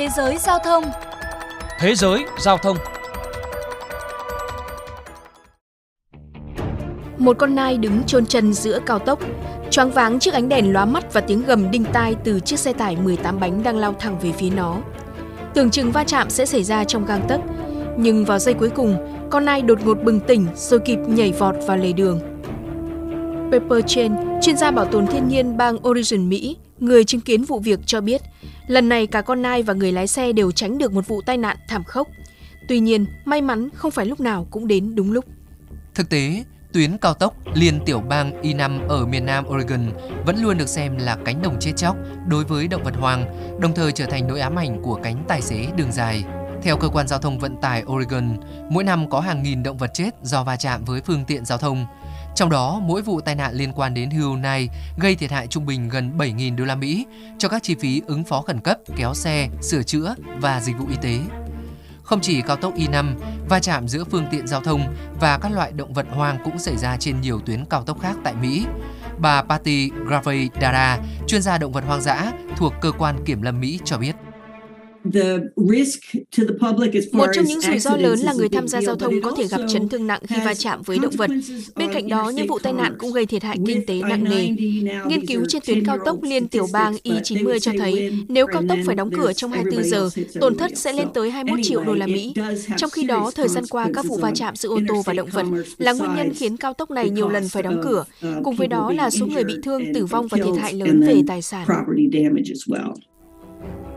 Thế giới giao thông Thế giới giao thông Một con nai đứng chôn chân giữa cao tốc, choáng váng trước ánh đèn lóa mắt và tiếng gầm đinh tai từ chiếc xe tải 18 bánh đang lao thẳng về phía nó. Tưởng chừng va chạm sẽ xảy ra trong gang tấc, nhưng vào giây cuối cùng, con nai đột ngột bừng tỉnh rồi kịp nhảy vọt vào lề đường. Pepper Chen, chuyên gia bảo tồn thiên nhiên bang Oregon, Mỹ, người chứng kiến vụ việc cho biết, lần này cả con nai và người lái xe đều tránh được một vụ tai nạn thảm khốc. Tuy nhiên, may mắn không phải lúc nào cũng đến đúng lúc. Thực tế, tuyến cao tốc liên tiểu bang I5 ở miền Nam Oregon vẫn luôn được xem là cánh đồng chết chóc đối với động vật hoang, đồng thời trở thành nỗi ám ảnh của cánh tài xế đường dài. Theo cơ quan giao thông vận tải Oregon, mỗi năm có hàng nghìn động vật chết do va chạm với phương tiện giao thông. Trong đó, mỗi vụ tai nạn liên quan đến Hyundai gây thiệt hại trung bình gần 7.000 đô la Mỹ cho các chi phí ứng phó khẩn cấp, kéo xe, sửa chữa và dịch vụ y tế. Không chỉ cao tốc e I5, va chạm giữa phương tiện giao thông và các loại động vật hoang cũng xảy ra trên nhiều tuyến cao tốc khác tại Mỹ. Bà Patty Gravey Dara, chuyên gia động vật hoang dã thuộc cơ quan kiểm lâm Mỹ cho biết. Một trong những rủi ro lớn là người tham gia giao thông có thể gặp chấn thương nặng khi va chạm với động vật. Bên cạnh đó, những vụ tai nạn cũng gây thiệt hại kinh tế nặng nề. Nghiên cứu trên tuyến cao tốc liên tiểu bang I-90 cho thấy nếu cao tốc phải đóng cửa trong 24 giờ, tổn thất sẽ lên tới 21 triệu đô la Mỹ. Trong khi đó, thời gian qua, các vụ va chạm giữa ô tô và động vật là nguyên nhân khiến cao tốc này nhiều lần phải đóng cửa. Cùng với đó là số người bị thương, tử vong và thiệt hại lớn về tài sản.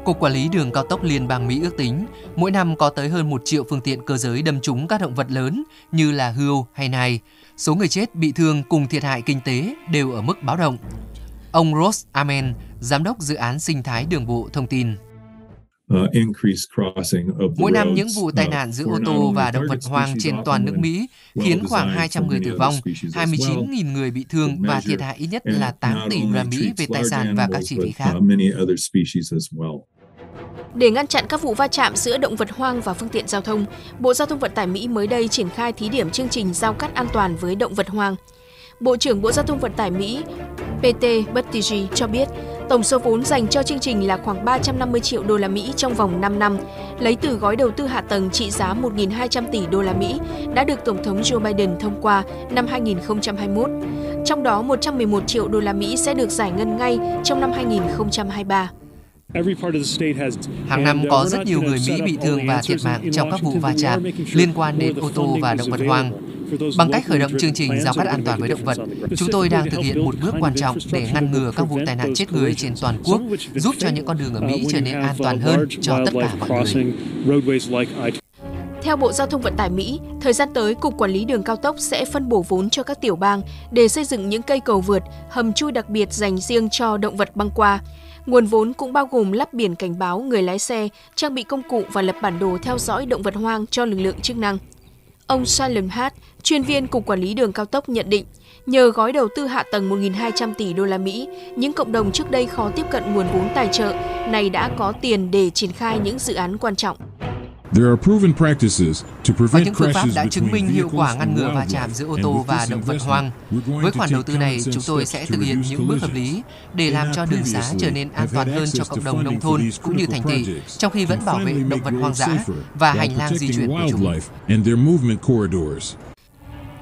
Cục Quản lý đường cao tốc liên bang Mỹ ước tính, mỗi năm có tới hơn 1 triệu phương tiện cơ giới đâm trúng các động vật lớn như là hươu hay nai. Số người chết, bị thương cùng thiệt hại kinh tế đều ở mức báo động. Ông Ross Amen, giám đốc dự án sinh thái đường bộ thông tin. Mỗi năm những vụ tai nạn giữa ô tô và động vật hoang trên toàn nước Mỹ khiến khoảng 200 người tử vong, 29.000 người bị thương và thiệt hại ít nhất là 8 tỷ đô la Mỹ về tài sản và các chi phí khác. Để ngăn chặn các vụ va chạm giữa động vật hoang và phương tiện giao thông, Bộ Giao thông Vận tải Mỹ mới đây triển khai thí điểm chương trình giao cắt an toàn với động vật hoang. Bộ trưởng Bộ Giao thông Vận tải Mỹ PT Buttigieg cho biết, tổng số vốn dành cho chương trình là khoảng 350 triệu đô la Mỹ trong vòng 5 năm, lấy từ gói đầu tư hạ tầng trị giá 1.200 tỷ đô la Mỹ đã được Tổng thống Joe Biden thông qua năm 2021. Trong đó 111 triệu đô la Mỹ sẽ được giải ngân ngay trong năm 2023. Hàng năm có rất nhiều người Mỹ bị thương và thiệt mạng trong các vụ va chạm liên quan đến ô tô và động vật hoang. Bằng cách khởi động chương trình giao cắt an toàn với động vật, chúng tôi đang thực hiện một bước quan trọng để ngăn ngừa các vụ tai nạn chết người trên toàn quốc, giúp cho những con đường ở Mỹ trở nên an toàn hơn cho tất cả mọi người. Theo Bộ Giao thông Vận tải Mỹ, thời gian tới, Cục Quản lý Đường Cao tốc sẽ phân bổ vốn cho các tiểu bang để xây dựng những cây cầu vượt, hầm chui đặc biệt dành riêng cho động vật băng qua. Nguồn vốn cũng bao gồm lắp biển cảnh báo người lái xe, trang bị công cụ và lập bản đồ theo dõi động vật hoang cho lực lượng chức năng. Ông Salem Hart, chuyên viên Cục Quản lý Đường Cao tốc nhận định, nhờ gói đầu tư hạ tầng 1.200 tỷ đô la Mỹ, những cộng đồng trước đây khó tiếp cận nguồn vốn tài trợ này đã có tiền để triển khai những dự án quan trọng. Và những phương pháp đã chứng minh hiệu quả ngăn ngừa va chạm giữa ô tô và động vật hoang. Với khoản đầu tư này, chúng tôi sẽ thực hiện những bước hợp lý để làm cho đường xá trở nên an toàn hơn cho cộng đồng nông thôn cũng như thành thị, trong khi vẫn bảo vệ động vật hoang dã và hành lang di chuyển của chúng.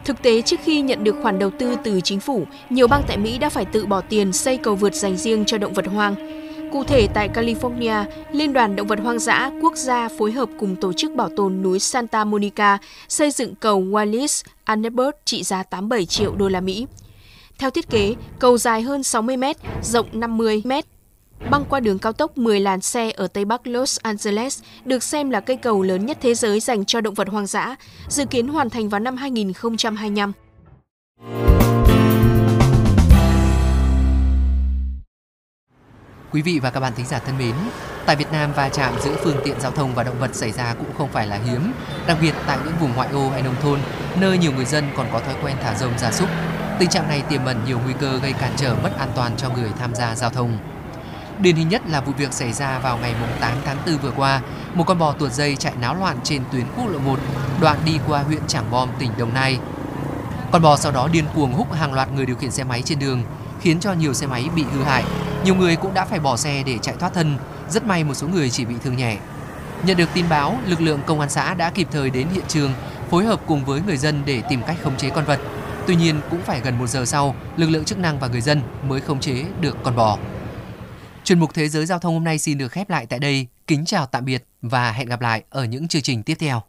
Thực tế, trước khi nhận được khoản đầu tư từ chính phủ, nhiều bang tại Mỹ đã phải tự bỏ tiền xây cầu vượt dành riêng cho động vật hoang. Cụ thể tại California, Liên đoàn Động vật Hoang dã quốc gia phối hợp cùng Tổ chức Bảo tồn núi Santa Monica xây dựng cầu Wallis Annebert trị giá 87 triệu đô la Mỹ. Theo thiết kế, cầu dài hơn 60 m, rộng 50 m, băng qua đường cao tốc 10 làn xe ở Tây Bắc Los Angeles, được xem là cây cầu lớn nhất thế giới dành cho động vật hoang dã, dự kiến hoàn thành vào năm 2025. Quý vị và các bạn thính giả thân mến, tại Việt Nam va chạm giữa phương tiện giao thông và động vật xảy ra cũng không phải là hiếm, đặc biệt tại những vùng ngoại ô hay nông thôn, nơi nhiều người dân còn có thói quen thả rông gia súc. Tình trạng này tiềm ẩn nhiều nguy cơ gây cản trở mất an toàn cho người tham gia giao thông. Điển hình nhất là vụ việc xảy ra vào ngày 8 tháng 4 vừa qua, một con bò tuột dây chạy náo loạn trên tuyến quốc lộ 1, đoạn đi qua huyện Trảng Bom, tỉnh Đồng Nai. Con bò sau đó điên cuồng húc hàng loạt người điều khiển xe máy trên đường, khiến cho nhiều xe máy bị hư hại, nhiều người cũng đã phải bỏ xe để chạy thoát thân, rất may một số người chỉ bị thương nhẹ. Nhận được tin báo, lực lượng công an xã đã kịp thời đến hiện trường, phối hợp cùng với người dân để tìm cách khống chế con vật. Tuy nhiên cũng phải gần một giờ sau, lực lượng chức năng và người dân mới khống chế được con bò. Chuyên mục Thế giới Giao thông hôm nay xin được khép lại tại đây. Kính chào tạm biệt và hẹn gặp lại ở những chương trình tiếp theo.